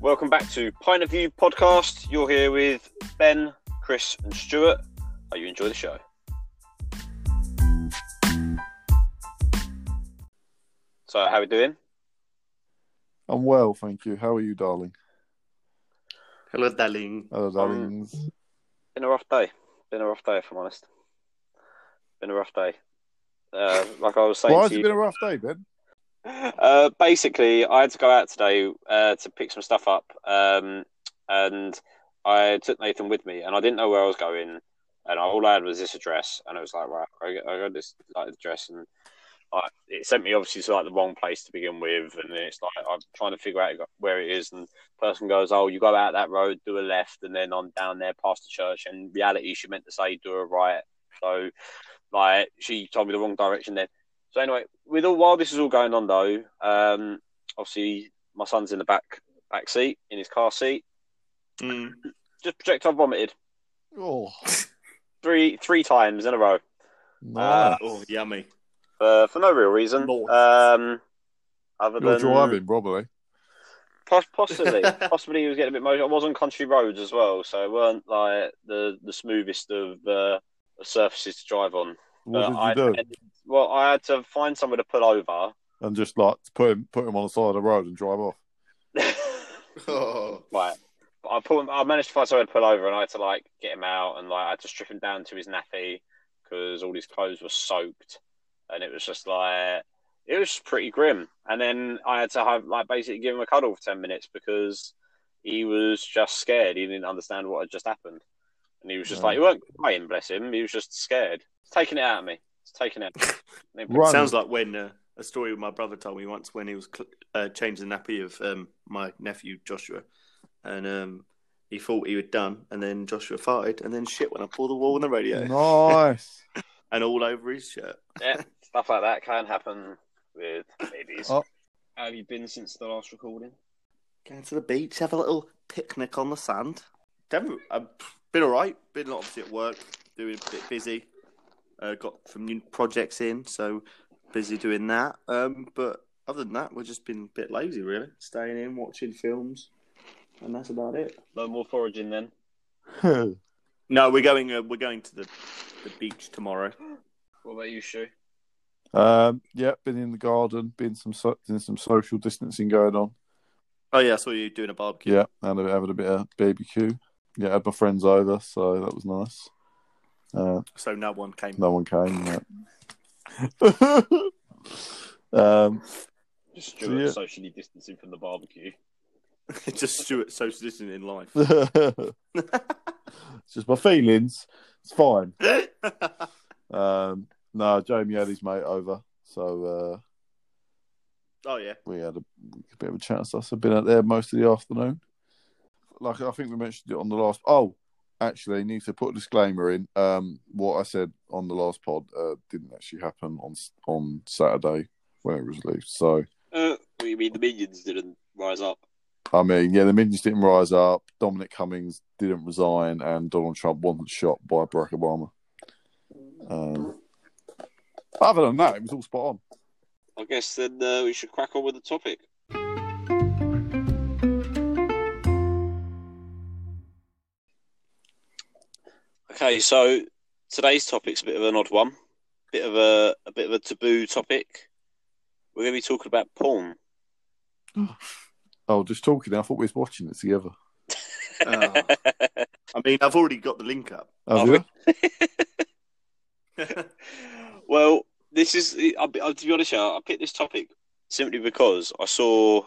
Welcome back to Pint of View podcast. You're here with Ben, Chris, and Stuart. Hope you enjoy the show. So, how are we doing? I'm well, thank you. How are you, darling? Hello, darling. Hello, darlings. Been a rough day. Been a rough day, if I'm honest. Been a rough day. Uh, like I was saying Why to has you, it been a rough day, Ben? Uh, basically, I had to go out today uh, to pick some stuff up, um, and I took Nathan with me, and I didn't know where I was going, and all I had was this address, and I was like, right, I got, I got this like address, and it sent me obviously to like the wrong place to begin with, and then it's like I'm trying to figure out where it is, and person goes, oh, you go out that road, do a left, and then I'm down there past the church, and reality she meant to say do a right, so like she told me the wrong direction then. So anyway, with all while this is all going on though, um, obviously my son's in the back back seat in his car seat, Mm. just projectile vomited Oh, three three times in a row nice. Oh, yummy. for for no real reason. Nice. Um, other You're than driving, probably. Poss- possibly, possibly he was getting a bit motion. I was on country roads as well, so it weren't like the the smoothest of uh, surfaces to drive on. What But did you I, do? Well, I had to find somewhere to pull over. And just like put him, put him on the side of the road and drive off. oh. Right. But I put him, I managed to find somewhere to pull over, and I had to like get him out, and like I had to strip him down to his nappy because all his clothes were soaked, and it was just like it was pretty grim. And then I had to have like basically give him a cuddle for ten minutes because he was just scared. He didn't understand what had just happened, and he was just Yeah. like he weren't crying, bless him. He was just scared. It's taking it out of me. It's taking it. Out. Run. Sounds like when uh, a story my brother told me once when he was cl- uh, changing the nappy of um, my nephew Joshua, and um, he thought he was done, and then Joshua farted, and then shit went up all the wall on the radio, Nice. and all over his shirt. yeah, stuff like that can happen with babies. Oh. How have you been since the last recording? Going to the beach, have a little picnic on the sand. Devon, I've been all right. Been obviously at work, doing a bit busy. Uh, got some new projects in, so busy doing that. Um, but other than that, we've just been a bit lazy, really. Staying in, watching films, and that's about it. No more foraging then. No, we're going. Uh, we're going to the the beach tomorrow. What about you, Shu? um, yeah, been in the garden, been some so- been some social distancing going on. Oh yeah, I saw you doing a barbecue. Yeah, and having a bit of BBQ. Yeah, had my friends over, so that was nice. Uh, So no one came. no one came. no. um, Just So, Stuart yeah. socially distancing from the barbecue. just Stuart social distancing in life. it's just my feelings. It's fine. Um, no, Jamie had his mate over, so uh, oh yeah. we had a, a bit of a chat. So I've been out there most of the afternoon. Like I think we mentioned it on the last. Oh, actually, need to put a disclaimer in. Um, what I said on the last pod uh, didn't actually happen on on Saturday when it was released. So Uh, you mean the minions didn't rise up? I mean, yeah, the minions didn't rise up. Dominic Cummings didn't resign, and Donald Trump wasn't shot by Barack Obama. Um, other than that, it was all spot on. I guess then uh, we should crack on with the topic. Okay, so today's topic's a bit of an odd one, bit of a a bit of a taboo topic. We're going to be talking about porn. Oh, just talking. I thought we was watching it together. Oh. I mean, I've already got the link up. Have you? well, this is I'll be, I'll, to be honest, I picked this topic simply because I saw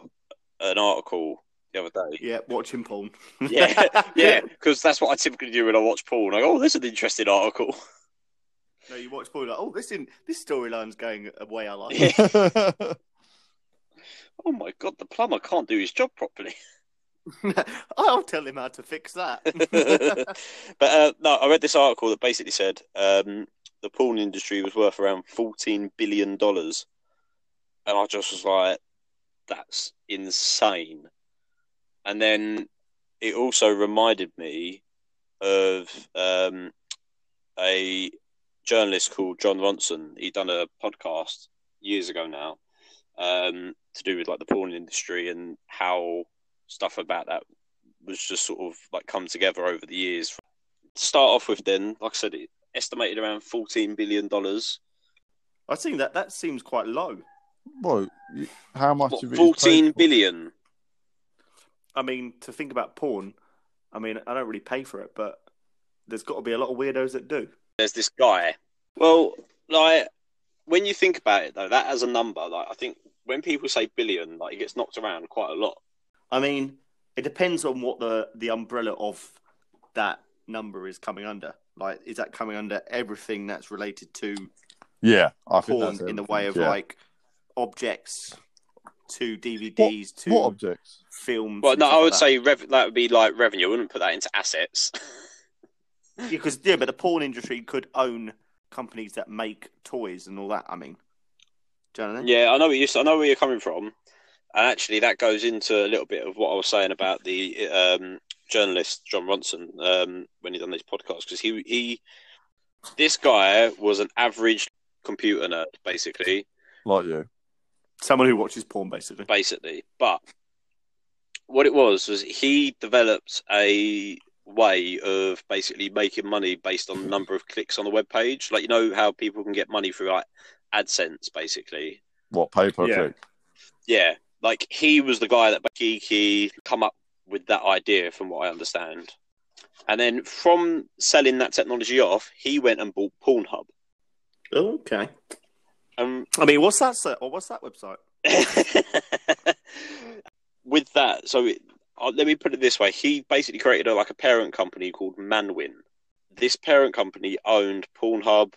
an article the other day. yeah, watching porn. Yeah, yeah, because that's what I typically do when I watch porn. I go, "Oh, this is an interesting article." No, you watch porn like, oh, this in this storyline's going a way I like. Yeah. oh my god, the plumber can't do his job properly. I'll tell him how to fix that. but uh, no, I read this article that basically said um, the porn industry was worth around fourteen billion dollars, and I just was like, "That's insane." And then it also reminded me of um, a journalist called Jon Ronson. He'd done a podcast years ago now um, to do with like the porn industry and how stuff about that was just sort of like come together over the years. To start off with, then, like I said, it estimated around fourteen billion dollars. I think that that seems quite low. Well, how much of it? is Fourteen paid for? billion. I mean, to think about porn, I mean, I don't really pay for it, but there's got to be a lot of weirdos that do. There's this guy. Well, like when you think about it, though, that as a number, like I think when people say billion, like it gets knocked around quite a lot. I mean, it depends on what the the umbrella of that number is coming under. Like, is that coming under everything that's related to Yeah, I think porn that's in the way of yeah. like objects to DVDs to what objects? films? Well, no, I would like say rev- that would be like revenue. I wouldn't put that into assets. because yeah, but the porn industry could own companies that make toys and all that. I mean, do you know what I mean? Yeah, I know what you. I know where you're coming from, and actually, that goes into a little bit of what I was saying about the um, journalist Jon Ronson um, when he done these podcasts because he he this guy was an average computer nerd basically, Like you. Someone who watches porn, basically. basically, but what it was was he developed a way of basically making money based on the number of clicks on the web page. Like you know how people can get money through like AdSense, basically. What pay per Yeah. click? Yeah, like he was the guy that Geeky come up with that idea, from what I understand. And then from selling that technology off, he went and bought Pornhub. Okay. Um, I mean, what's that? Set, or what's that website? with that, so it, uh, let me put it this way: he basically created a, like a parent company called Manwin. This parent company owned Pornhub,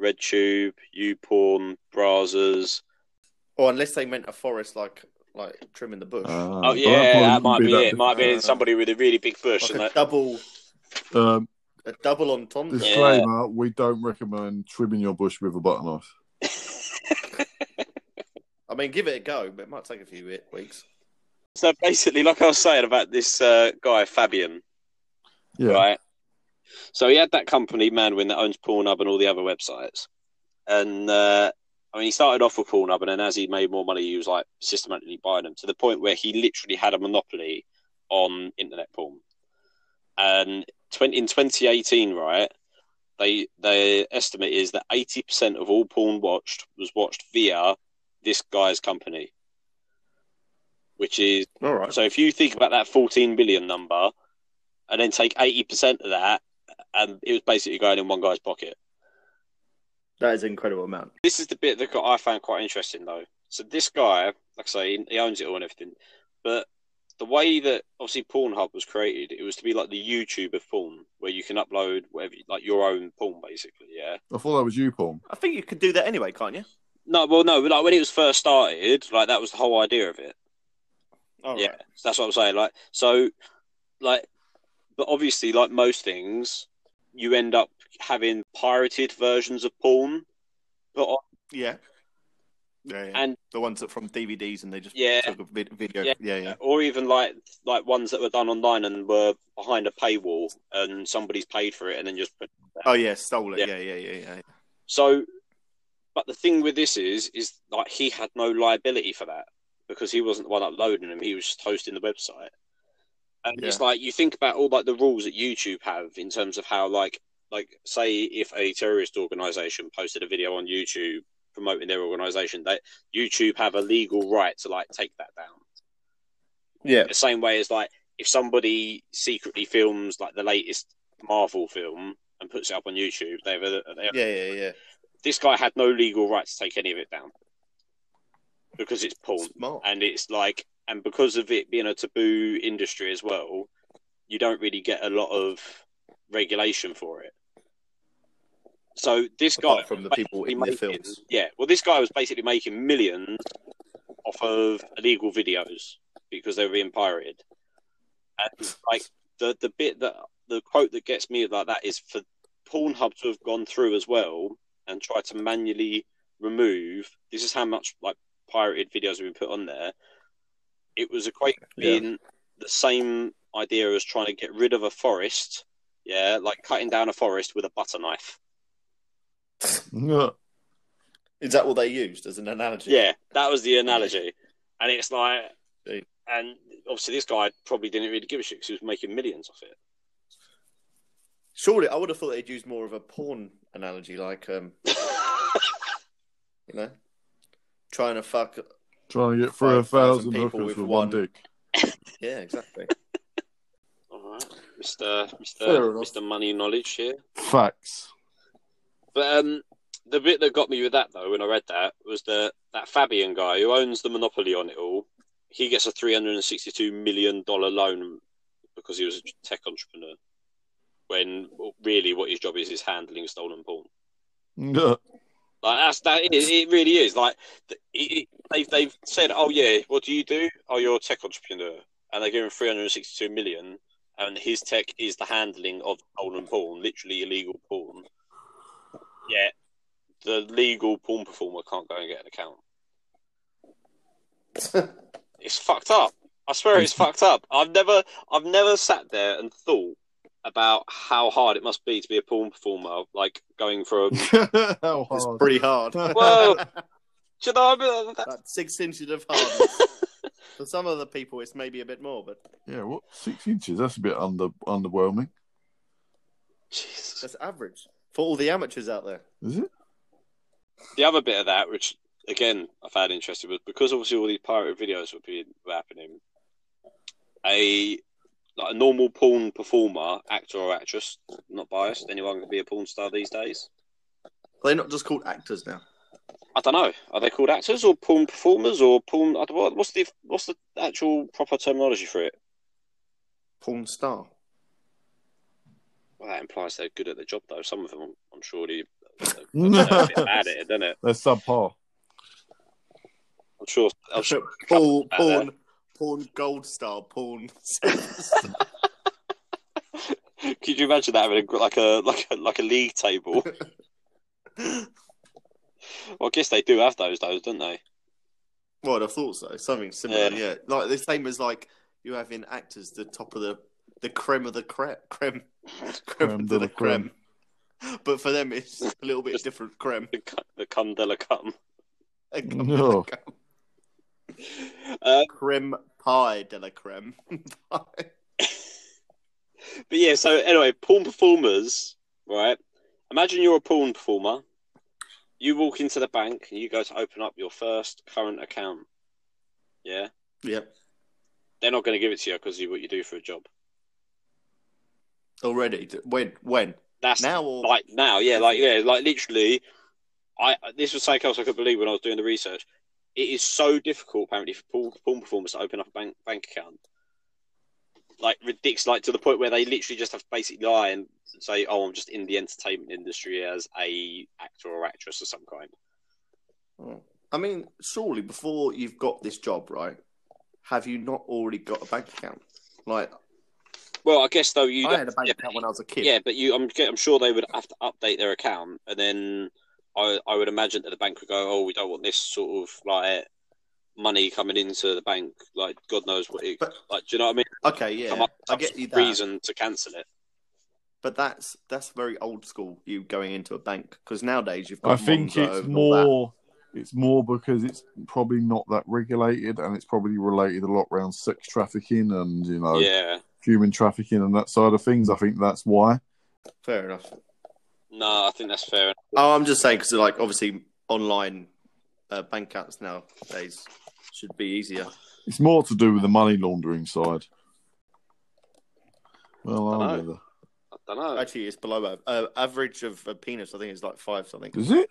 RedTube, YouPorn, Brazzers. Or unless they meant a forest, like like trimming the bush, Ah, Oh yeah, probably that might wouldn't be that it. Might be different. somebody with a really big bush. like and a that. double Um, a double entendre. disclaimer: We don't recommend trimming your bush with a butter knife. I mean, give it a go, but it might take a few weeks. So basically, like I was saying about this uh, guy Fabian, Yeah, right? So he had that company, Manwin, that owns Pornhub and all the other websites. And uh, I mean, he started off with Pornhub, and then as he made more money, he was like systematically buying them to the point where he literally had a monopoly on internet porn. And 20, in 2018, right, they their estimate is that 80% of all porn watched was watched via this guy's company, which is All right. so if you think about that 14 billion number and then take 80% of that, and it was basically going in one guy's pocket. That is an incredible amount. This is the bit that I found quite interesting, though. So this guy, like I say, he- he owns it all and everything, but the way that obviously Pornhub was created, it was to be like the YouTube of porn, where you can upload whatever, like your own porn, basically. Yeah. I thought that was you, porn. I think you could do that anyway, can't you? No, well, no, like when it was first started, like that was the whole idea of it. All yeah, that's what I'm saying. Like, so, like, but obviously, like most things, you end up having pirated versions of porn put on. Yeah. Yeah, yeah. And- the ones that from DVDs and they just Yeah. took a vid- video. Yeah. Yeah, yeah. or even like like ones that were done online and were behind a paywall, and somebody's paid for it and then just put. Oh yeah, stole it. Yeah. Yeah, yeah, yeah, yeah. So, but the thing with this is, is like he had no liability for that because he wasn't the one uploading them; he was just hosting the website. And it's like you think about all like the rules that YouTube have in terms of how, like, like say if a terrorist organization posted a video on YouTube promoting their organization, that YouTube have a legal right to like take that down. Yeah. The same way as like if somebody secretly films like the latest Marvel film and puts it up on YouTube, they have a, they have Yeah, yeah, yeah. this guy had no legal right to take any of it down because it's porn Smart. and it's like and because of it being a taboo industry as well you don't really get a lot of regulation for it so this guy from the people in the making- films. yeah well this guy was basically making millions off of illegal videos because they were being pirated and like the the bit that the quote that gets me like that is for Pornhub to have gone through as well and tried to manually remove. This is how much like pirated videos have been put on there. It was equated to Yeah. being the same idea as trying to get rid of a forest. Yeah, like cutting down a forest with a butter knife. Yeah. Is that what they used as an analogy? Yeah, that was the analogy. And it's like, See. and obviously this guy probably didn't really give a shit because he was making millions off it. Surely, I would have thought they'd use more of a porn analogy, like um, you know, trying to fuck. Trying to get through a thousand thousand people hookers with with one one- dick. Yeah, exactly. All right, Mister Mister. Mister Money Knowledge here. Facts. But um, the bit that got me with that though, when I read that, was that that Fabian guy who owns the monopoly on it all. He gets a three hundred and sixty-two million dollar loan because he was a tech entrepreneur. When really, what his job is is handling stolen porn. Yeah. Like that's that. It, it really is. Like it, they've they've said, "Oh yeah, what do you do? Oh, you're a tech entrepreneur," and they give him three hundred sixty-two million, and his tech is the handling of stolen porn, literally illegal porn. Yeah, the legal porn performer can't go and get an account. It's fucked up. I swear it's fucked up. I've never I've never sat there and thought about how hard it must be to be a porn performer, like going from How it's hard? pretty hard. Well- Do you know I mean? That- About six inches of hardness. For some other people, it's maybe a bit more, but yeah, what? Six inches? That's a bit under underwhelming. Jesus. that's average for all the amateurs out there. Is it? The other bit of that, which again I found interesting, was because obviously all these pirate videos were being were happening. A like a normal porn performer, actor or actress, not biased, anyone can be a porn star these days. Are they not just called actors now? I don't know. Are they called actors or porn performers or porn? I don't- what- What's the what's the actual proper terminology for it? Porn star. Well, that implies they're good at their job, though. Some of them, I'm sure, they, they're a bit bad at it, doesn't it? They're subpar. I'm sure. I'm sure porn, out porn, porn gold star, porn. Could you imagine that having a, like a like a like a league table? well, I guess they do have those, though, don't they? well, I thought so. Something similar, Yeah. yeah. Like the same as like you have in actors the top of the the creme of the creme, creme, creme, Creme de de la la creme. But for them, it's a little bit different. Creme. The, the cum de la cum. A creme de la No. creme. Uh, creme pie de la creme. but yeah, so anyway, porn performers, right? Imagine you're a porn performer. You walk into the bank and you go to open up your first current account. Yeah, yep. they're not going to give it to you because of what you do for a job. Already. When? When? That's Now or like now, yeah, like yeah, like literally. I this was something else I could believe when I was doing the research. It is so difficult apparently for porn, porn performers to open up a bank bank account. Like ridiculous, like to the point where they literally just have to basically lie and say, "Oh, I'm just in the entertainment industry as a actor or actress of some kind." Oh. I mean, surely before you've got this job, right? Have you not already got a bank account? Like Well, I guess though you I had a bank yeah, account when I was a kid. Yeah, but you, I'm, I'm sure they would have to update their account, and then I, I would imagine that the bank would go, "Oh, we don't want this sort of like money coming into the bank. Like, God knows what it. But- like, do you know what I mean? Okay, yeah, Come up I get you that. reason to cancel it. But that's that's very old school. You going into a bank because nowadays you've got. I think Monzo it's and all that. more. It's more because it's probably not that regulated, and it's probably related a lot around sex trafficking and you know Yeah, human trafficking and that side of things. I think that's why. Fair enough. no, I think that's fair. Oh, I'm just saying because like obviously online uh, bank accounts nowadays should be easier. It's more to do with the money laundering side. Well, I'll Dunno. I don't know. Actually, it's below uh, average of a penis. I think it's like five something. Is it?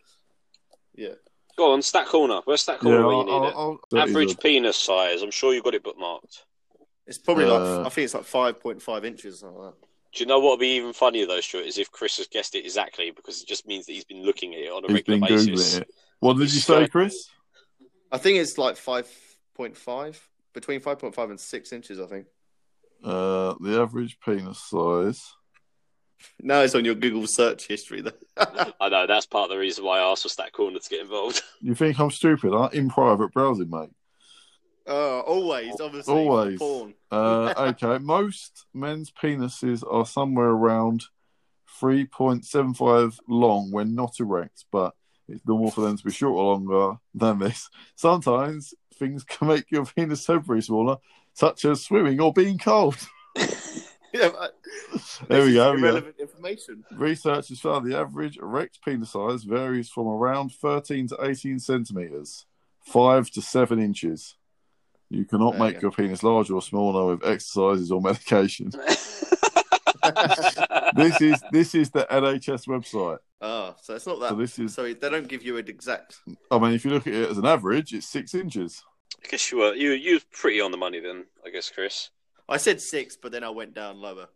Yeah. Go on, stat corner. Where's stat Yeah, corner when I'll, you need it? I'll, I'll, Average penis size. I'm sure you got it bookmarked. It's probably Uh, like I think it's like five point five inches. or Something like that. Do you know what would be even funnier though, Stuart? Is if Chris has guessed it exactly because it just means that he's been looking at it on a He's been regular basis. it. What did you say, Chris? I think it's like five point five between five point five and six inches. I think. Uh, the average penis size. No, it's on your Google search history. Though. I know that's part of the reason why I asked for Stat Corner to get involved. You think I'm stupid? Huh? In private browsing, mate. Oh, always, obviously. Always. Porn. Uh, okay, most men's penises are somewhere around 3.75 long when not erect, but it's normal for them to be shorter or longer than this. Sometimes things can make your penis temporarily smaller such as swimming or being cold. Yeah, There we go. There we go. Irrelevant information. Researchers found the average erect penis size varies from around 13 to 18 centimeters, 5 to 7 inches. You cannot There make go. your penis larger or smaller with exercises or medication. this is this is the NHS website. Oh, so it's not that. So this is, So they don't give you an exact. I mean, if you look at it as an average, it's six inches. I guess you were you you was pretty on the money then, I guess, Chris. I said six, but then I went down lower.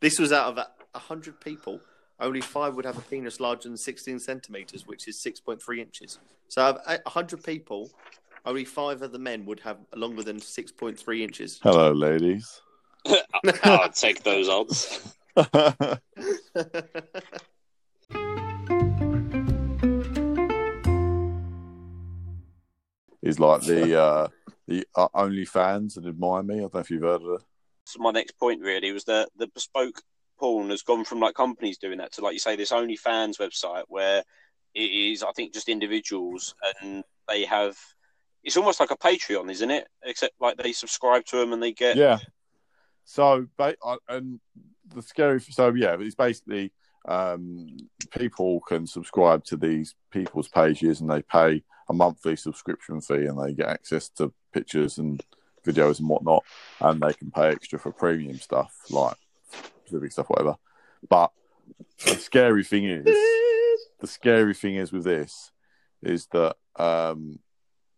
This was out of a a hundred people. Only five would have a penis larger than 16 centimeters, which is 6.3 inches. So out of hundred people, only five of the men would have longer than 6.3 inches. Hello, ladies. I'll take those odds. He's like the uh, the uh, OnlyFans and Admire Me. I don't know if you've heard of it. So my next point really was that the bespoke porn has gone from like companies doing that to like you say this OnlyFans website where it is I think just individuals and they have it's almost like a Patreon, isn't it? Except like they subscribe to them and they get Yeah. So, and the scary, so yeah, it's basically um, people can subscribe to these people's pages and they pay a monthly subscription fee and they get access to pictures and videos and whatnot, and they can pay extra for premium stuff like specific stuff, whatever. But the scary thing is, the scary thing is with this is that um,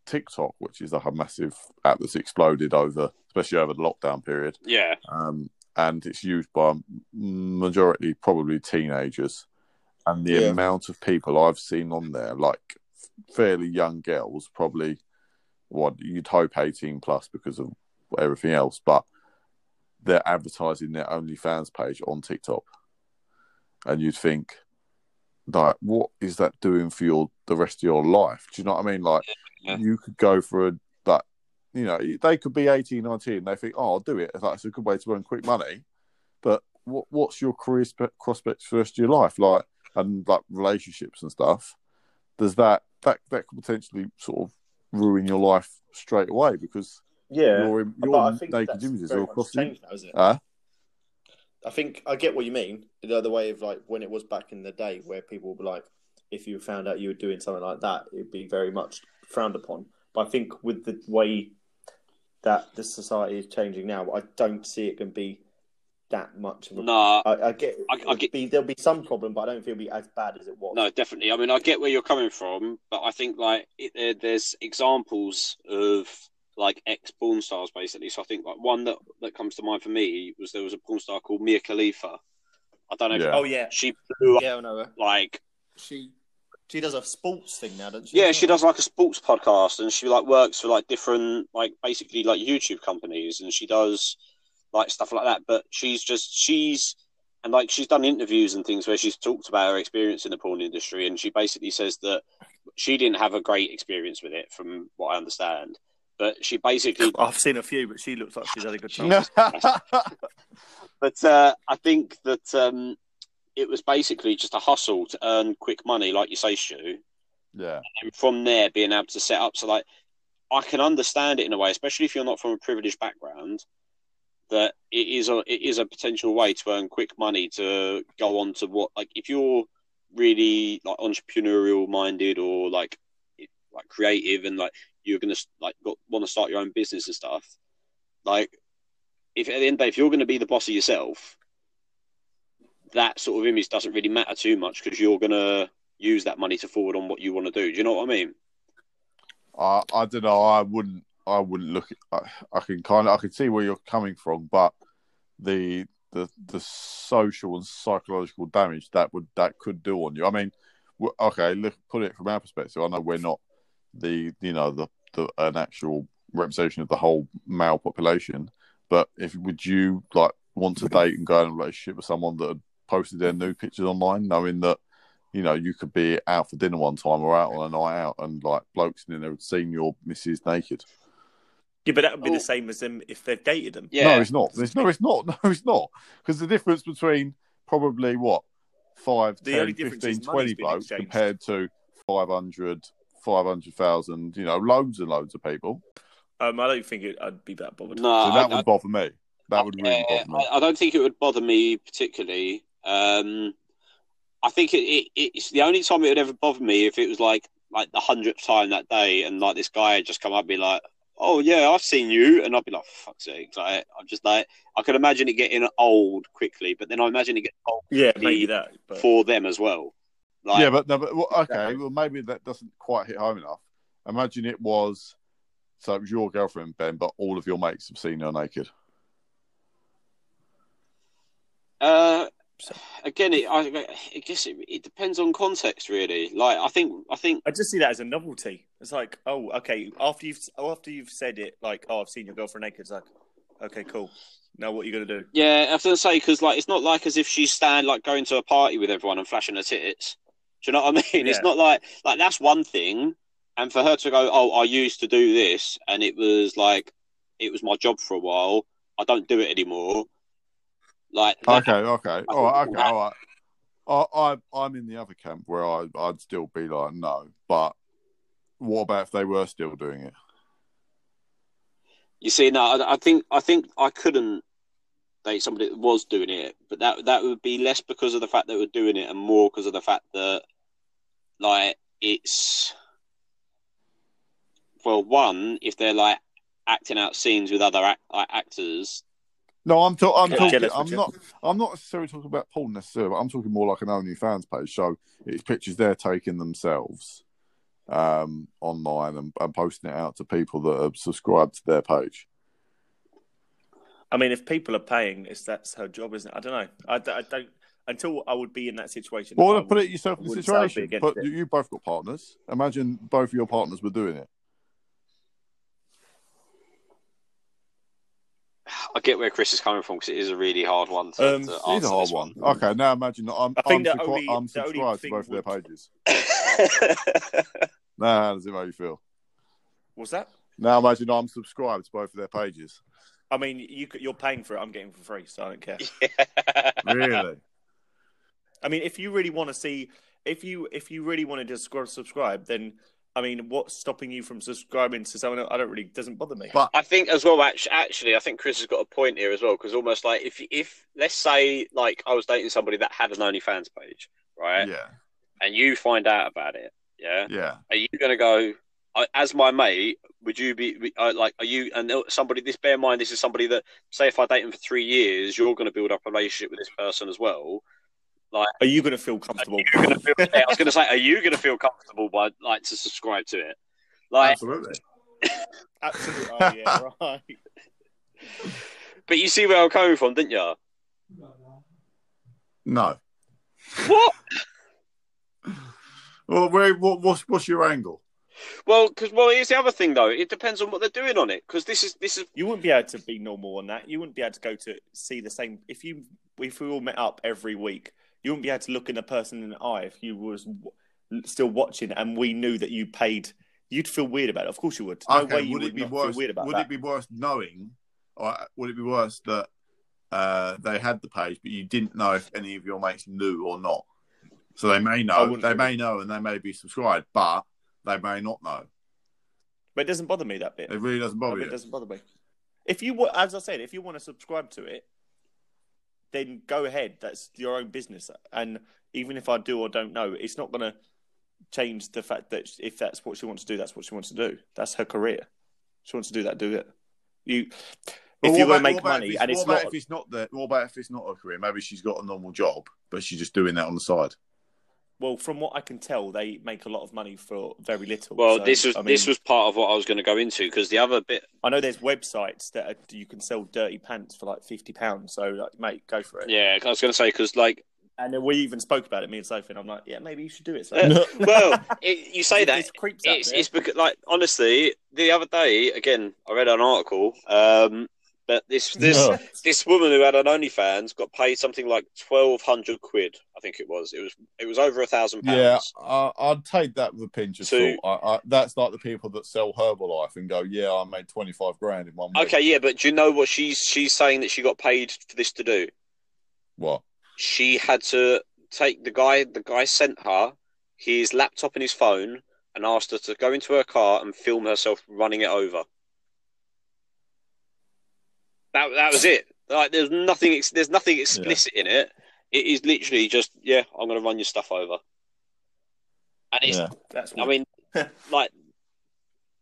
TikTok, which is like a massive app that's exploded over, especially over the lockdown period, yeah. um, and it's used by majority probably teenagers. And the Yeah. amount of people I've seen on there, like fairly young girls, probably what you'd hope eighteen plus because of everything else, but they're advertising their OnlyFans page on TikTok, and you'd think, like, what is that doing for your the rest of your life? Do you know what I mean? Like, Yeah. you could go for a like, you know, they could be 18, 19, and they think, oh, I'll do it. It's like it's a good way to earn quick money, but what what's your career spe- prospects for the rest of your life, like, and like relationships and stuff? Does that that that could potentially sort of ruin your life straight away because Yeah, your but I think naked that's images very are across the changed now, isn't it? uh, I think I get what you mean. The other way of like when it was back in the day, where people were like, if you found out you were doing something like that, it'd be very much frowned upon. But I think with the way that the society is changing now, I don't see it can be that much of a. No, I, I get, I- I get- Be, there'll be some problem, but I don't feel it'll be as bad as it was. No, definitely. I mean, I get where you're coming from, but I think like it, there, there's examples of like ex porn stars basically. So I think like one that that comes to mind for me was there was a porn star called Mia Khalifa. I don't know. Yeah. Oh yeah, she blew up yeah, I know her. like She she does a sports thing now, doesn't she? yeah, she does like a sports podcast, and she like works for like different like basically like YouTube companies, and she does like stuff like that. But she's just she's and like she's done interviews and things where she's talked about her experience in the porn industry, and she basically says that she didn't have a great experience with it, from what I understand. But she basically I've seen a few, but she looks like she's had a good time. but uh, I think that um, it was basically just a hustle to earn quick money, like you say, Stu. yeah, And from there, being able to set up. So, like, I can understand it in a way, especially if you're not from a privileged background, that it is a it is a potential way to earn quick money to go on to what like if you're really like entrepreneurial minded or like like creative and like you're gonna like got, want to start your own business and stuff like if at the end of the day if you're going to be the boss of yourself that sort of image doesn't really matter too much because you're going to use that money to forward on what you want to do do you know what i mean I I don't know. I wouldn't. I wouldn't look. I, I can kind of. I can see where you're coming from, but the the the social and psychological damage that would that could do on you. I mean, okay, look, put it from our perspective. I know we're not the you know the the an actual representation of the whole male population, but if would you like want to date and go in a relationship with someone that had posted their nude pictures online, knowing that you know, you could be out for dinner one time or out on a night out and like blokes in there had seen your missus naked. Yeah, but that would be Oh. the same as them if they've dated them. yeah No, it's not. It's, no, it's not. No, it's not. Because the difference between probably what, 5, The 10, 15, 20 blokes compared to 500, 500,000, you know, loads and loads of people. Um, I don't think it, I'd be that bothered. No, So that I, would bother me. That would really Yeah, bother me. I, I don't think it would bother me particularly. Um, I think it, it, it's the only time it would ever bother me if it was like like the hundredth time that day, and like this guy had just come up and be like, "Oh yeah, I've seen you," and I'd be like, "Fuck sake!" Like I'm just like I could imagine it getting old quickly, but then I imagine it getting old Yeah, maybe maybe that. But for them as well. Like, yeah, but no, but well, okay. Well, maybe that doesn't quite hit home enough. Imagine it was so it was your girlfriend, Ben, but all of your mates have seen her naked. Uh, again, it, I, I guess it, it depends on context, really. Like, I think, I think, I just see that as a novelty. It's like, oh, okay. After you've after you've said it, like, oh, I've seen your girlfriend naked. It's like, okay, cool. Now what are you gonna do? yeah, I was gonna say because, like, it's not like as if she's stand like going to a party with everyone and flashing her tits. Do you know what I mean? It's not like like that's one thing, and for her to go, oh, I used to do this, and it was like, it was my job for a while. I don't do it anymore. Like, that- Okay, okay, I all right, okay, that- all right. I, I, I'm in the other camp where I, I'd still be like, no. But what about if they were still doing it? You see, no, I, I think I think I couldn't date somebody that was doing it, but that that would be less because of the fact that we're doing it, and more because of the fact that, like, it's well, one, if they're like acting out scenes with other act, like, actors, No, I'm, ta- I'm Yeah. talking. Jealous, I'm not. I'm not necessarily talking about porn necessarily. But I'm talking more like an OnlyFans page. So it's pictures they're taking themselves um, online and, and posting it out to people that are subscribed to their page. I mean, if people are paying, it's that's her job, isn't it? I don't know. I don't until I would be in that situation. Well, I put it yourself in the wouldn't say I'd be situation. against But it. you, you both got partners. Imagine both of your partners were doing it. I get where Chris is coming from because it is a really hard one to, Um, to it It is a hard this one. Okay, now imagine that I'm, I think I'm, the subscri- only- I'm subscribed to thing both of their pages. one. Now, how does it make you feel? What's that? Now imagine I'm subscribed to both of their pages. I mean, you, you're paying for it. I'm getting it for free, so I don't care. Really? I mean, if you really want to see, if you if you really want to just subscribe, then I mean, what's stopping you from subscribing to someone else? I don't really doesn't bother me. But I think as well. Actually, actually, I think Chris has got a point here as well because almost like if if let's say like I was dating somebody that had an OnlyFans page, right, yeah, and you find out about it, yeah, yeah. are you going to go as my mate? Would you be uh, like? Are you and somebody? This bear in mind, this is somebody that say if I date him for three years, you're going to build up a relationship with this person as well. Are you going to feel comfortable? Going to feel. I was going to say, are you going to feel comfortable by like to subscribe to it? Like, Absolutely. Absolutely. Oh, yeah, right. but you see where I'm coming from, didn't you? No. What? Well, where, what, what's, what's your angle? Well, because well, here's the other thing though. It depends on what they're doing on it. Because this is this is You wouldn't be able to be normal on that. You wouldn't be able to go to see the same. If you if we all met up every week, you wouldn't be able to look in a person in the eye if you was w- still watching and we knew that you paid. You'd feel weird about it. Of course you would. No way you would would it be worse? feel weird about Would that. it be worse knowing, or would it be worse that uh, they had the page, but you didn't know if any of your mates knew or not? So they may know, they may know, and they may be subscribed, but they may not know. But it doesn't bother me that bit. It really doesn't bother it doesn't bother me. If you, as I said, if you want to subscribe to it, then go ahead. That's your own business. And even if I do or don't know, it's not going to change the fact that if that's what she wants to do, that's what she wants to do. That's her career. She wants to do that. Do it. You, if you're going to make money, it's, and it's what about not, if it's not the, what about if it's not a career? Maybe she's got a normal job, but she's just doing that on the side. Well, from what I can tell, they make a lot of money for very little. well. So, this was I mean, this was part of what I was going to go into because the other bit. I know there's websites that are, you can sell dirty pants for like fifty pounds. So, like, mate, go for it. Yeah, I was going to say because like And then we even spoke about it, me and Sophie, and I'm like, yeah, maybe you should do it. So. Uh, well, it, you say that There's creeps out it's, there. it's because like honestly, the other day again, I read an article. Um, that this this No. this woman who had an OnlyFans got paid something like twelve hundred quid. I think it was. It was it was over a thousand Yeah, pounds. I, I'd take that with a pinch of So- salt. I, I, that's like the people that sell Herbalife and go, "Yeah, I made twenty five grand in one week." Okay, yeah, but do you know what she's she's saying that she got paid for this to do? What? She had to take the guy. The guy sent her his laptop and his phone and asked her to go into her car and film herself running it over. That that was it. Like there's nothing there's nothing explicit in it. It is literally just yeah, I'm going to run your stuff over. And it's Yeah. That's I mean, like,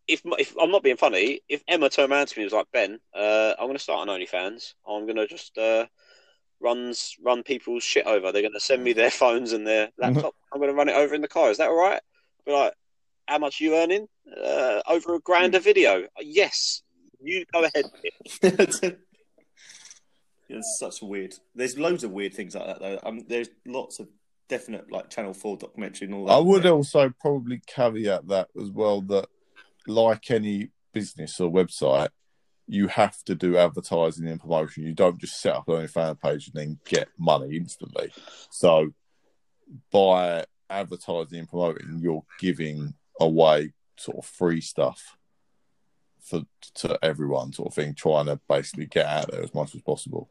if if I'm not being funny, if Emma turned around to me and was like, "Ben, uh, I'm going to start on OnlyFans. I'm going to just uh, runs run people's shit over. They're going to send me their phones and their laptop. I'm going to run it over in the car. Is that all right?" Be like, "How much are you earning? Uh, over a grand a video? Yes, you go ahead." It's such a weird. There's loads of weird things like that though. Um, there's lots of definite like Channel Four documentary and all that. I would also probably caveat that as well that, like any business or website, you have to do advertising and promotion. You don't just set up an fan page and then get money instantly. So, by advertising and promoting, you're giving away sort of free stuff for to everyone, sort of thing, trying to basically get out there as much as possible.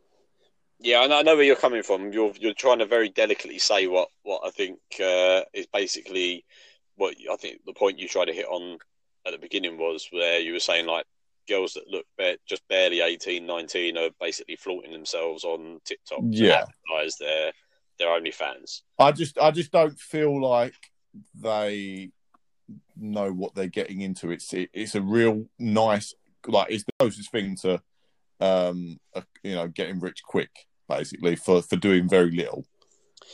Yeah, I know, I know where you're coming from. You're you're trying to very delicately say what what I think uh, is basically what I think the point you tried to hit on at the beginning was where you were saying like girls that look just barely 18, 19 are basically flaunting themselves on TikTok to Yeah. advertise their their OnlyFans. I just I just don't feel like they know what they're getting into. It's it, it's a real nice like it's the closest thing to um a, you know getting rich quick basically for for doing very little.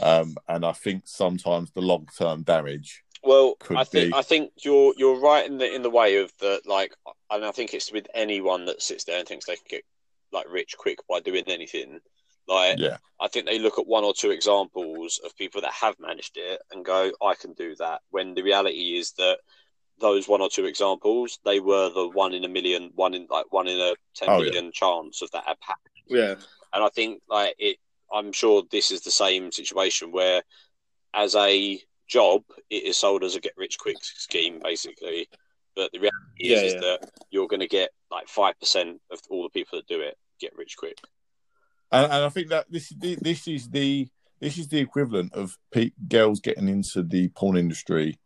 Um and I think sometimes the long term damage. Well, Could I think be. I think you're you're right in the in the way of the like, and I think it's with anyone that sits there and thinks they can get like rich quick by doing anything. Like, Yeah. I think they look at one or two examples of people that have managed it and go, I can do that. When the reality is that those one or two examples, they were the one in a million, one in like one in a ten Oh, million yeah. chance of that happening. yeah, And I think like it, I'm sure this is the same situation where, as a job, it is sold as a get rich quick scheme, basically. But the reality is, Yeah, is that you're going to get like five percent of all the people that do it get rich quick. And, and I think that this this is the this is the equivalent of pe- girls getting into the porn industry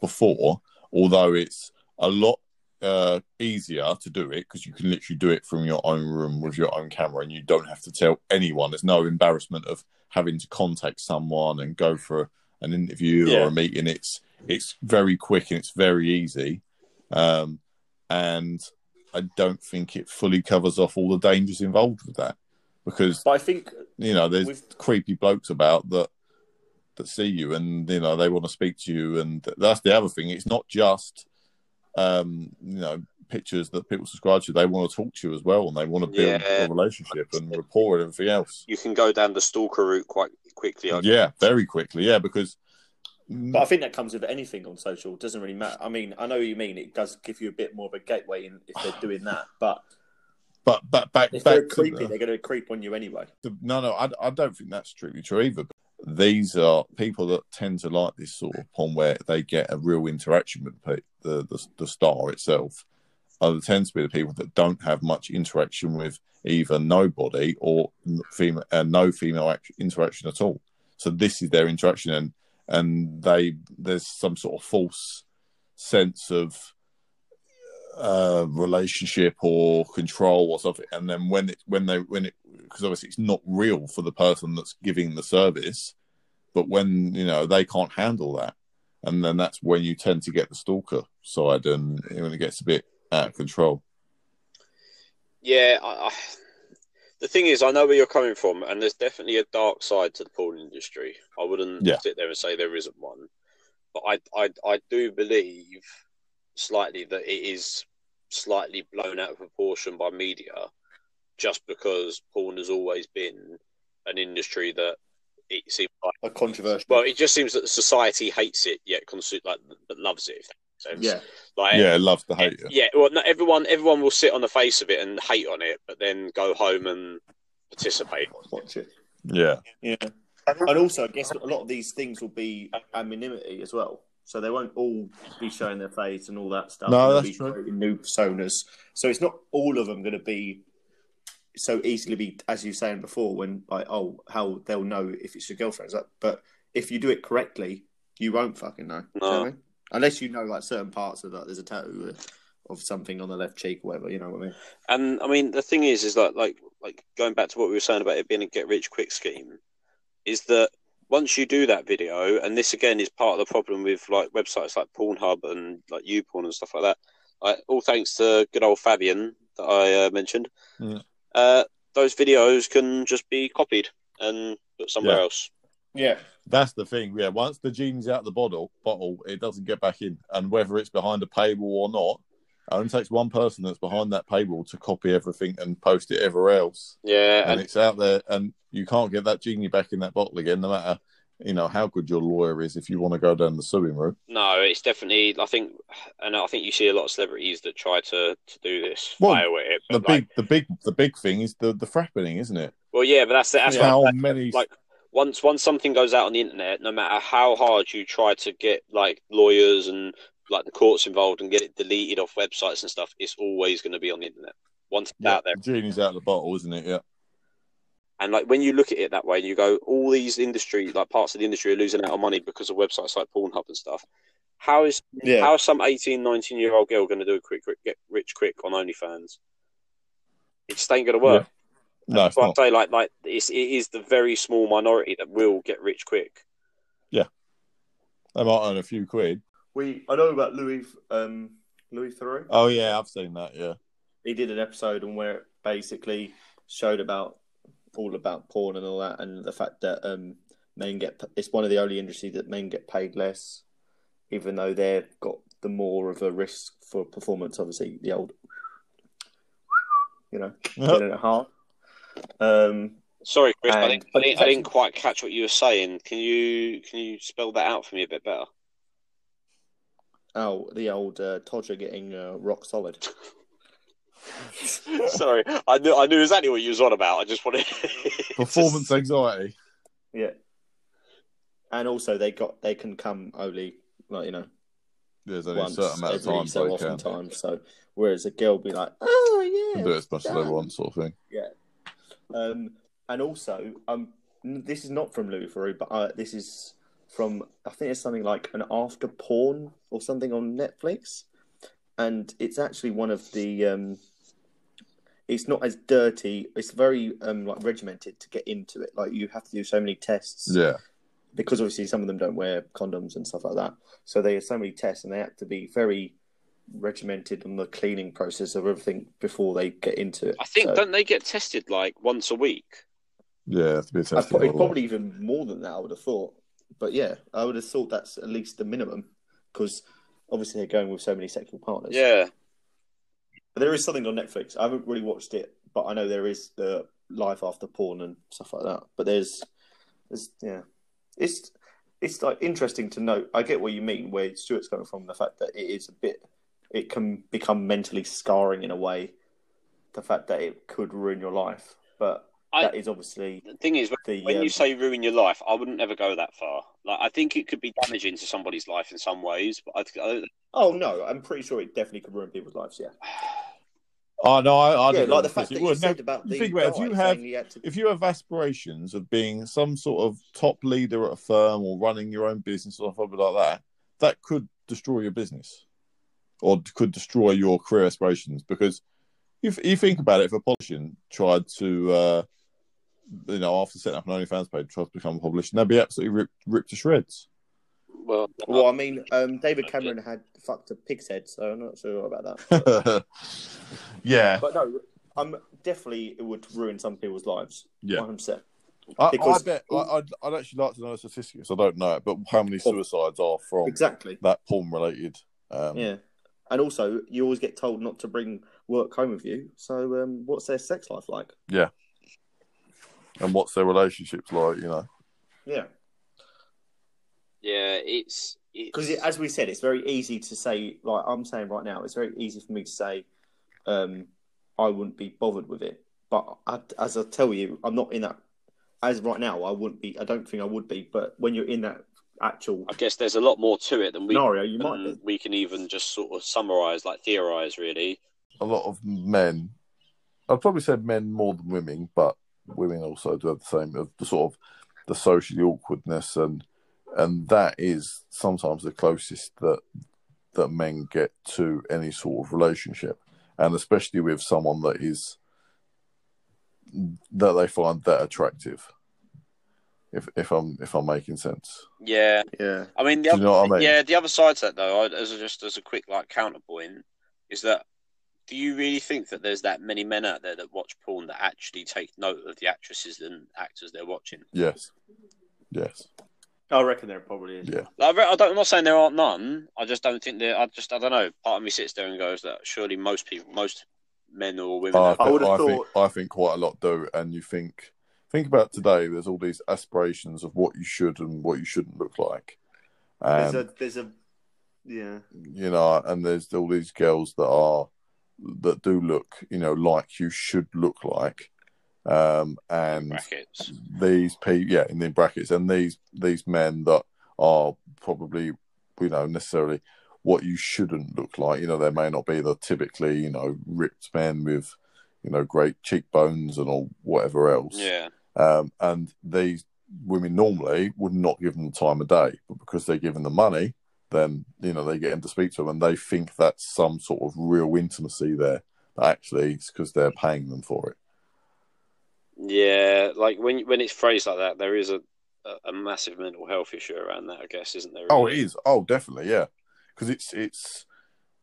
before, although it's a lot uh, easier to do it because you can literally do it from your own room with your own camera, and you don't have to tell anyone. There's no embarrassment of having to contact someone and go for an interview Yeah. or a meeting. It's it's very quick and it's very easy, um, and I don't think it fully covers off all the dangers involved with that because but I think you know there's creepy blokes about that that see you and you know they want to speak to you and that's the other thing it's not just um you know pictures that people subscribe to they want to talk to you as well and they want to build Yeah. a relationship and rapport and everything else You can go down the stalker route quite quickly. I yeah very quickly yeah because But I think that comes with anything on social. It doesn't really matter. I mean, I know what you mean. It does give you a bit more of a gateway in, if they're doing that. But but but back if back they're to creepy, the- they're going to creep on you anyway. the- no, no, I, I don't think that's strictly true either. These are people that tend to like this sort of porn where they get a real interaction with the the, the, star itself. Other tend to be the people that don't have much interaction with either nobody or female, uh, no female act- interaction at all. So this is their interaction, and and they there's some sort of false sense of uh, relationship or control or something. And then when it when they when it because obviously it's not real for the person that's giving the service, but when you know they can't handle that, and then that's when you tend to get the stalker side, and when it gets a bit out of control. Yeah, I, I, the thing is, I know where you're coming from, and there's definitely a dark side to the porn industry. I wouldn't Yeah. sit there and say there isn't one, but I, I, I do believe slightly that it is slightly blown out of proportion by media, just because porn has always been an industry that it seems like. A controversial. Well, it just seems that society hates it, yet consu- like but loves it. If that makes sense. yeah, like yeah, love to hate you. yeah, well, not everyone everyone will sit on the face of it and hate on it, but then go home and participate. watch it. Yeah, Yeah, and also I guess a lot of these things will be anonymity as well. So they won't all be showing their face and all that stuff. No, that's be true. New personas. So it's not all of them going to be so easily be, as you were saying before, when like, oh, how they'll know if it's your girlfriend. It's like, but if you do it correctly, you won't fucking know. Do you know I mean? Unless you know like certain parts of that. There's a tattoo. of something on the left cheek or whatever. You know what I mean? And I mean, the thing is, is that like like going back to what we were saying about it being a get rich quick scheme, is that once you do that video, and this again is part of the problem with like websites like Pornhub and like YouPorn and stuff like that. Like, all thanks to good old Fabian that I uh, mentioned. Yeah. Uh, those videos can just be copied and put somewhere Yeah. else. Yeah. That's the thing. Yeah, once the genie's out of the bottle, bottle, it doesn't get back in. And whether it's behind a paywall or not, it only takes one person that's behind that paywall to copy everything and post it everywhere else. Yeah, And and it's out there, and you can't get that genie back in that bottle again, no matter you know how good your lawyer is. If you want to go down the suing route, no, it's definitely. I think, and I think you see a lot of celebrities that try to to do this, Well, fail at it. the like, big, the big, the big thing is the the fappening, isn't it? well, yeah, but that's that's how what, many? like once once something goes out on the internet, no matter how hard you try to get like lawyers and like the courts involved and get it deleted off websites and stuff, it's always going to be on the internet once it's yeah, out there. the genie's out of the bottle, isn't it? Yeah. And like when you look at it that way, and you go, all these industry like parts of the industry are losing out on money because of websites like Pornhub and stuff. How is Yeah. how is some 18, 19 year old girl going to do a quick, quick get rich quick on OnlyFans? It just ain't going to work. No, it's But I not. say like like it's, it is the very small minority that will get rich quick. Yeah, they might earn a few quid. We I know about Louis um Louis Theroux. Oh yeah, I've seen that. Yeah. He did an episode on where it basically showed about all about porn and all that, and the fact that um men get it's one of the only industries that men get paid less, even though they've got the more of a risk for performance. Obviously, the old, you know, getting it hard. Um, Sorry, Chris, I didn't, I didn't, I didn't quite catch what you were saying. Can you can you spell that out for me a bit better? oh, the old uh, Todger getting uh, rock solid. Sorry, I knew I knew exactly what you was on about. I just wanted Performance anxiety. Yeah, and also they got they can come only like you know There's only once a certain amount of every times so often can. times. So whereas a girl be like, oh yeah, Can do it as much as they want, sort of thing. Yeah, um, and also, um, this is not from Louis Theroux, but uh, this is from I think it's something like an after porn or something on Netflix, and it's actually one of the. Um, it's not as dirty. It's very um, like regimented to get into it. Like you have to do so many tests Yeah. because obviously some of them don't wear condoms and stuff like that. So they have so many tests, and they have to be very regimented on the cleaning process of everything before they get into it. I think So- don't they get tested like once a week? Yeah, to be tested. pro- it's all probably even more than that. I would have thought, but yeah, I would have thought that's at least the minimum because obviously they're going with so many sexual partners. Yeah, but there is something on Netflix. I haven't really watched it, but I know there is the life after porn and stuff like that. But there's, there's yeah, it's it's like interesting to note. I get what you mean where Stuart's coming from. The fact that it is a bit, it can become mentally scarring in a way. The fact that it could ruin your life, but I- that is obviously the thing is, the when um, you say ruin your life, I wouldn't ever go that far. Like, I think it could be damaging to somebody's life in some ways, but I, I, Oh no, I'm pretty sure it definitely could ruin people's lives. Yeah, Oh no, I, I yeah, don't like the fact that you would. said No, about the think about it, if you have saying to. if you have aspirations of being some sort of top leader at a firm or running your own business or something like that, that could destroy your business or could destroy your career aspirations. Because if you think about it, if a politician tried to, uh, you know, after setting up an OnlyFans page, tried to become a politician, they'd be absolutely ripped, ripped to shreds. well, Well, I mean, um, David Cameron had fucked a pig's head, so I'm not sure about that. yeah, But no, I'm definitely it would ruin some people's lives. yeah. 100. percent I, I bet I, I'd, I'd actually like to know the statistics. I don't know it, but how many suicides are from Exactly. that porn related? Um, Yeah. And also, you always get told not to bring work home with you. So, um, what's their sex life like? And what's their relationships like? You know. Yeah. yeah, it's, it's Because as we said, it's very easy to say. Like I'm saying right now, it's very easy for me to say, um, I wouldn't be bothered with it. But I, as I tell you, I'm not in that. As right now, I wouldn't be. I don't think I would be. But when you're in that actual I guess there's a lot more to it than we scenario, you might than be. we can even just sort of summarize, like theorize, really. a lot of men. I'd probably say men more than women, but women also do have the same of the sort of the socially awkwardness and and that is sometimes the closest that that men get to any sort of relationship, and especially with someone that is that they find that attractive. If if I'm if I'm making sense, Yeah, Yeah. I mean, the Do you other, know I mean? yeah, the other side to that though, I- as a, just as a quick like counterpoint, is that do you really think that there's that many men out there that watch porn that actually take note of the actresses and actors they're watching? yes, yes, I reckon there probably is. yeah. I re- I don't, I'm not saying there aren't none. I just don't think there. I just I don't know. Part of me sits there and goes that surely most people, most men or women, I, have- I would've I think I think quite a lot do, and you think think about today. There's all these aspirations of what you should and what you shouldn't look like, There's a there's a yeah. you know, and there's all these girls that are that do look, you know, like you should look like, um, and brackets. these people, yeah, in the brackets, and these these men that are probably, you know, necessarily what you shouldn't look like. You know, they may not be the typically, you know, ripped men with, you know, great cheekbones and all whatever else. Yeah, Um, and these women normally would not give them the time of day, but because they're given the money, then you know they get in to speak to them, and they think that's some sort of real intimacy there. But actually, it's because they're paying them for it. yeah. Like when when it's phrased like that, there is a a, massive mental health issue around that. I guess, isn't there? Oh, it is. Oh, definitely, yeah. Because it's it's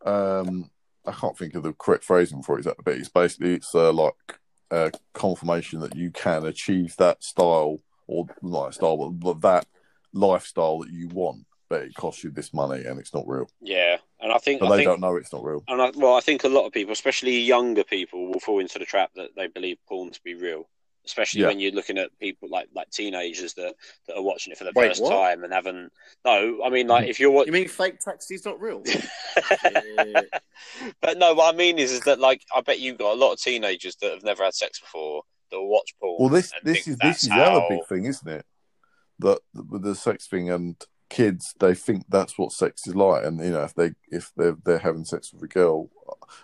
um I can't think of the correct phrasing for it exactly, but it's basically it's uh, like a confirmation that you can achieve that style or not style, but, but that lifestyle that you want, but it costs you this money and it's not real. Yeah, and I think But I they think don't know it's not real. And I, well, I think a lot of people, especially younger people, will fall into the trap that they believe porn to be real. Especially Yeah. when you're looking at people like like teenagers that, that are watching it for the Wait, first what? time and haven't. No, I mean like if you're watching You mean fake taxi's not real? but no, what I mean is, is that like I bet you've got a lot of teenagers that have never had sex before that will watch porn. Well, this this is this is the other big thing, isn't it? That with the sex thing and kids, they think that's what sex is like, and you know, if they if they're they're having sex with a girl,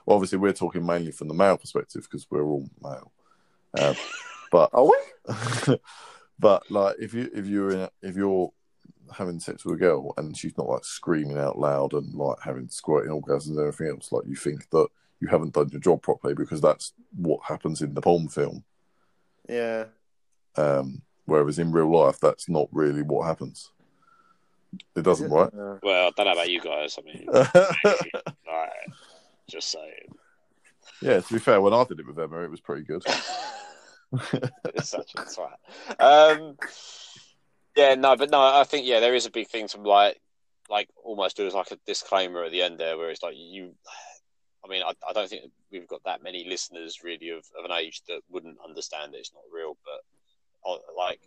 well, obviously we're talking mainly from the male perspective because we're all male, um, but Are we? but like if you if you're in a, if you're having sex with a girl and she's not like screaming out loud and like having squirting orgasms and everything else, like you think that you haven't done your job properly because that's what happens in the porn film. Yeah. Um, whereas in real life, that's not really what happens. It doesn't, right? Uh, Well, I don't know about you guys. I mean, like, just saying. yeah, to be fair, when I did it with Emma, it was pretty good. it's such a twat. Um, yeah, no, but no, I think yeah, there is a big thing to like, like almost do as like a disclaimer at the end there, where it's like you. I mean, I, I don't think we've got that many listeners really of, of an age that wouldn't understand that it's not real, but uh, like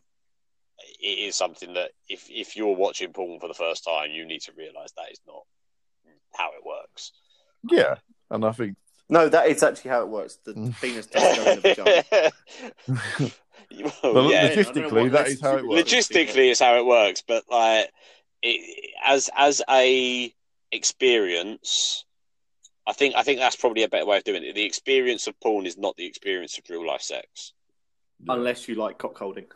it is something that if if you're watching porn for the first time, you need to realise that is not how it works. yeah, and I think no, that is actually how it works. The penis does go in the vagina. well, Well, yeah, I don't logistically, what that is how it works. logistically it's how it works but like it, as as a experience i think i think that's probably a better way of doing it the experience of porn is not the experience of real life sex Unless you like cuckolding,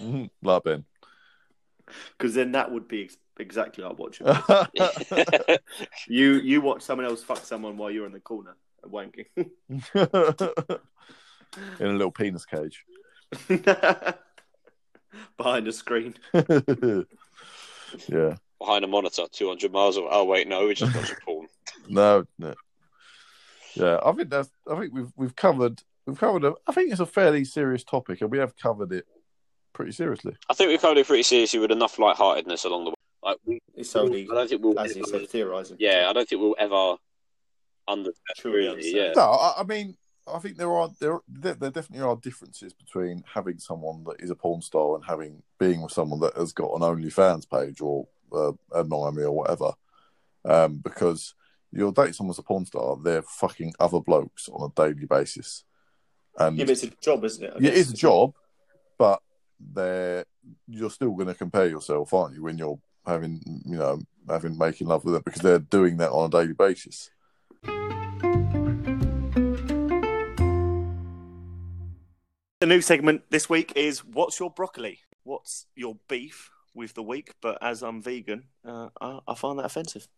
Mhm, like Ben. because then that would be ex- exactly like watching. you you watch someone else fuck someone while you're in the corner wanking. in a little penis cage. Behind a screen. yeah. behind a monitor 200 miles away oh wait no we just watching porn No, no. Yeah, I think that's. I think we've we've covered we've covered. A, I think it's a fairly serious topic, and we have covered it pretty seriously. i think we've covered it pretty seriously with enough lightheartedness along the way like we It's only, i don't think we'll as you ever, said, theorising. yeah i don't think we'll ever understand Truly really understand. yeah No, I, I mean, I think there are there, there there definitely are differences between having someone that is a porn star and having being with someone that has got an OnlyFans page or uh, AdmireMe or whatever. Um, because you're dating someone as a porn star, they're fucking other blokes on a daily basis, and Yeah, it's a job, isn't it? It is a job, but they're you're still going to compare yourself, aren't you, when you're having you know having making love with them because they're doing that on a daily basis. The new segment this week is What's Your Broccoli? What's your beef with the week? But as I'm vegan, uh, I, I find that offensive.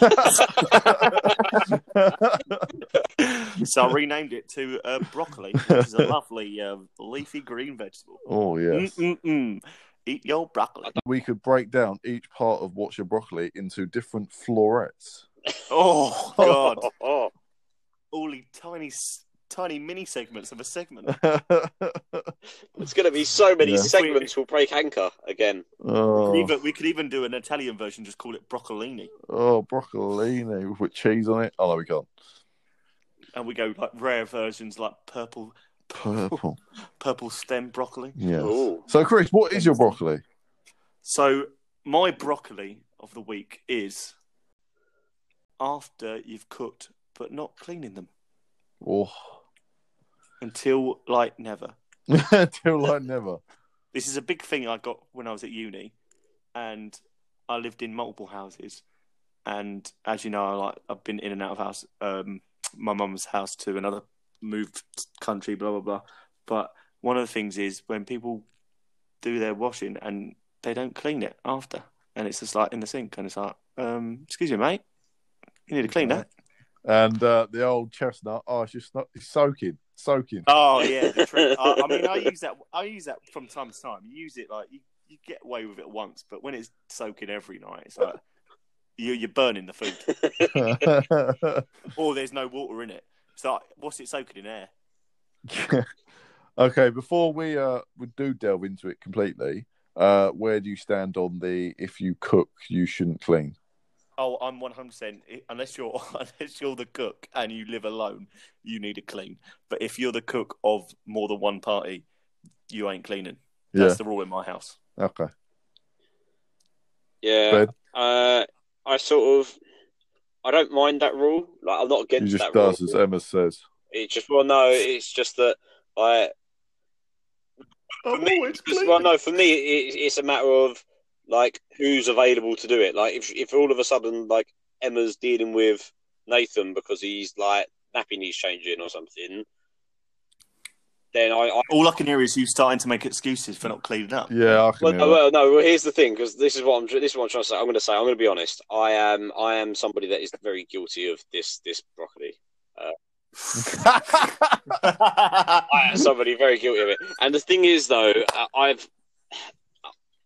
so I renamed it to uh, broccoli, which is a lovely uh, leafy green vegetable. oh yes. Mm-mm-mm. Eat your broccoli. We could break down each part of What's Your Broccoli into different florets. Oh God! Oh, oh. All the tiny, tiny mini segments of a segment. It's going to be so many Yeah. segments will break anchor again. Oh. We, could oh, even, we could even do an Italian version, just call it broccolini, oh, broccolini with cheese on it. Oh no, we can't. and we go like rare versions like purple, Purple. purple stem broccoli. Yes. Ooh. So, Chris, what is your broccoli? So my broccoli of the week is after you've cooked but not cleaning them Oh, until like never. Until like never. This is a big thing I got when I was at uni, and I lived in multiple houses. And as you know, I like I've been in and out of house, um, my mum's house to another moved country, blah blah blah. But one of the things is when people do their washing and they don't clean it after, and it's just like in the sink, and it's like, um, excuse me, mate, you need to clean that. And uh, the old chestnut. Oh, it's just not. It's soaking, soaking. Oh yeah, the trick. I, I mean, I use that. I use that from time to time. You use it like you, you get away with it once, but when it's soaking every night, it's like you, you're burning the food, or there's no water in it. So like what's it soaking in air? okay, before we uh we do delve into it completely, uh, where do you stand on the if you cook you shouldn't clean? Oh, I'm 100. percent Unless you're unless you're the cook and you live alone, you need to clean. But if you're the cook of more than one party, you ain't cleaning. Yeah. That's the rule in my house. Okay. Yeah. Uh, I sort of, I don't mind that rule. Like, I'm not against. He against just that does rule. as Emma says. It just, well, no, it's just that I, for me, Oh, it's because- well, no, for me, it, it's a matter of like who's available to do it. Like, if if all of a sudden like Emma's dealing with Nathan because he's like nappy needs changing or something, then I, I All I can hear is you starting to make excuses for not cleaning up. Yeah, I can well, hear no, well, no. Well, here's the thing, because this is what I'm. This is what I'm trying to say. I'm going to say. I'm going to be honest. I am. I am somebody that is very guilty of this. This broccoli. I am somebody very guilty of it. And the thing is, though, uh, I've,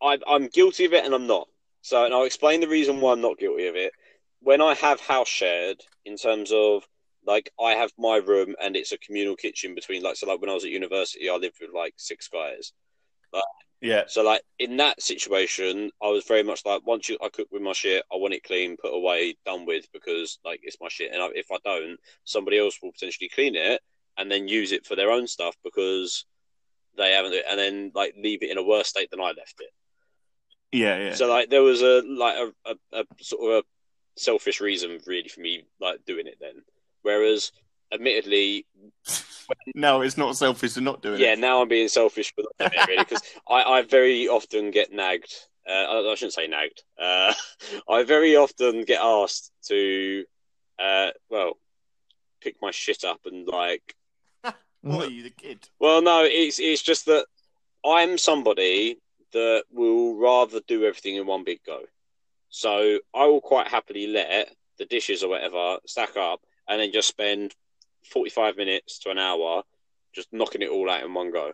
I, I'm guilty of it, and I'm not. So, and I'll explain the reason why I'm not guilty of it. When I have house shared, in terms of like I have my room and it's a communal kitchen between like so like when I was at university, I lived with like six guys. yeah. So like in that situation, I was very much like once you I cook with my shit, I want it clean, put away, done with because like it's my shit, and I, if I don't, somebody else will potentially clean it and then use it for their own stuff because they haven't, and then like leave it in a worse state than I left it. Yeah, yeah. So like there was a like a, a, a sort of a selfish reason really for me like doing it then. Whereas admittedly no, it's not selfish to not doing yeah, it. now I'm being selfish for really because I, I very often get nagged. Uh, I, I shouldn't say nagged. Uh, I very often get asked to, uh, well, pick my shit up and like. What are you, the kid? Well, no, it's it's just that I'm somebody that will rather do everything in one big go. So I will quite happily let the dishes or whatever stack up and then just spend 45 minutes to an hour just knocking it all out in one go.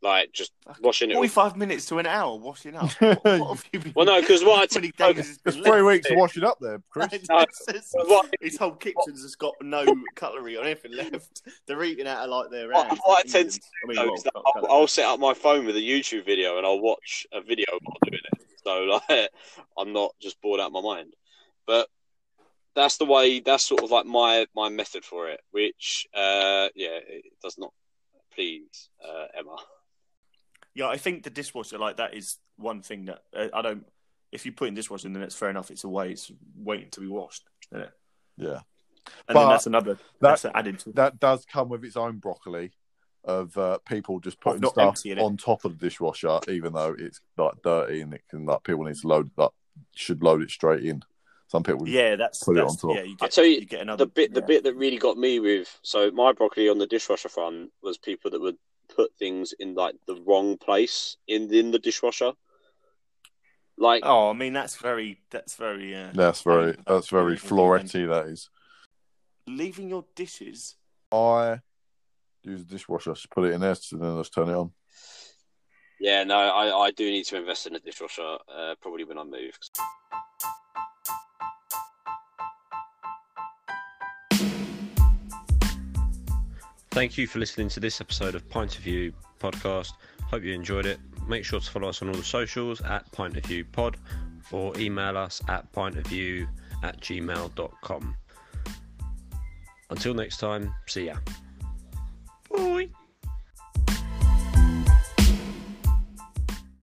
Like just washing it. all. Forty-five minutes to an hour washing up. What, what have you been? Well, no, because what I How many t- days has It's three left? weeks of washing up there, Chris. No. It's- it's- What- His whole kitchen's has got no cutlery or anything left. They're eating out of like their What- hands. what I tend to I mean, well, that I'll. I'll set up my phone with a YouTube video and I'll watch a video while doing it. So like, I'm not just bored out of my mind. But that's the way. That's sort of like my my method for it, which uh, yeah, it does not please uh, Emma. Yeah, I think the dishwasher like that is one thing that uh, I don't. If you put in dishwasher, then it's fair enough. It's away. It's waiting to be washed. Isn't it? Yeah. And But then that's another. That's added to. That does come with its own broccoli of uh, people just putting not stuff on top of the dishwasher, even though it's like dirty and it can like people need to load that should load it straight in. Some people Yeah, that's. Put it that's on top. Yeah, you I'll tell you, you get another. The bit the bit that really got me with so my broccoli on the dishwasher front was people that would put things in like the wrong place in in the dishwasher. Like, Oh, I mean that's very that's very uh, That's very that's very I- Floretti. That is. leaving your dishes. I use the dishwasher, just put it in there, and then just turn it on. yeah, no, I, I do need to invest in a dishwasher, uh, probably when I move. Thank you for listening to this episode of Pint of View podcast. Hope you enjoyed it. Make sure to follow us on all the socials at Pint of View Pod or email us at pintofview at gmail.com. Until next time, see ya.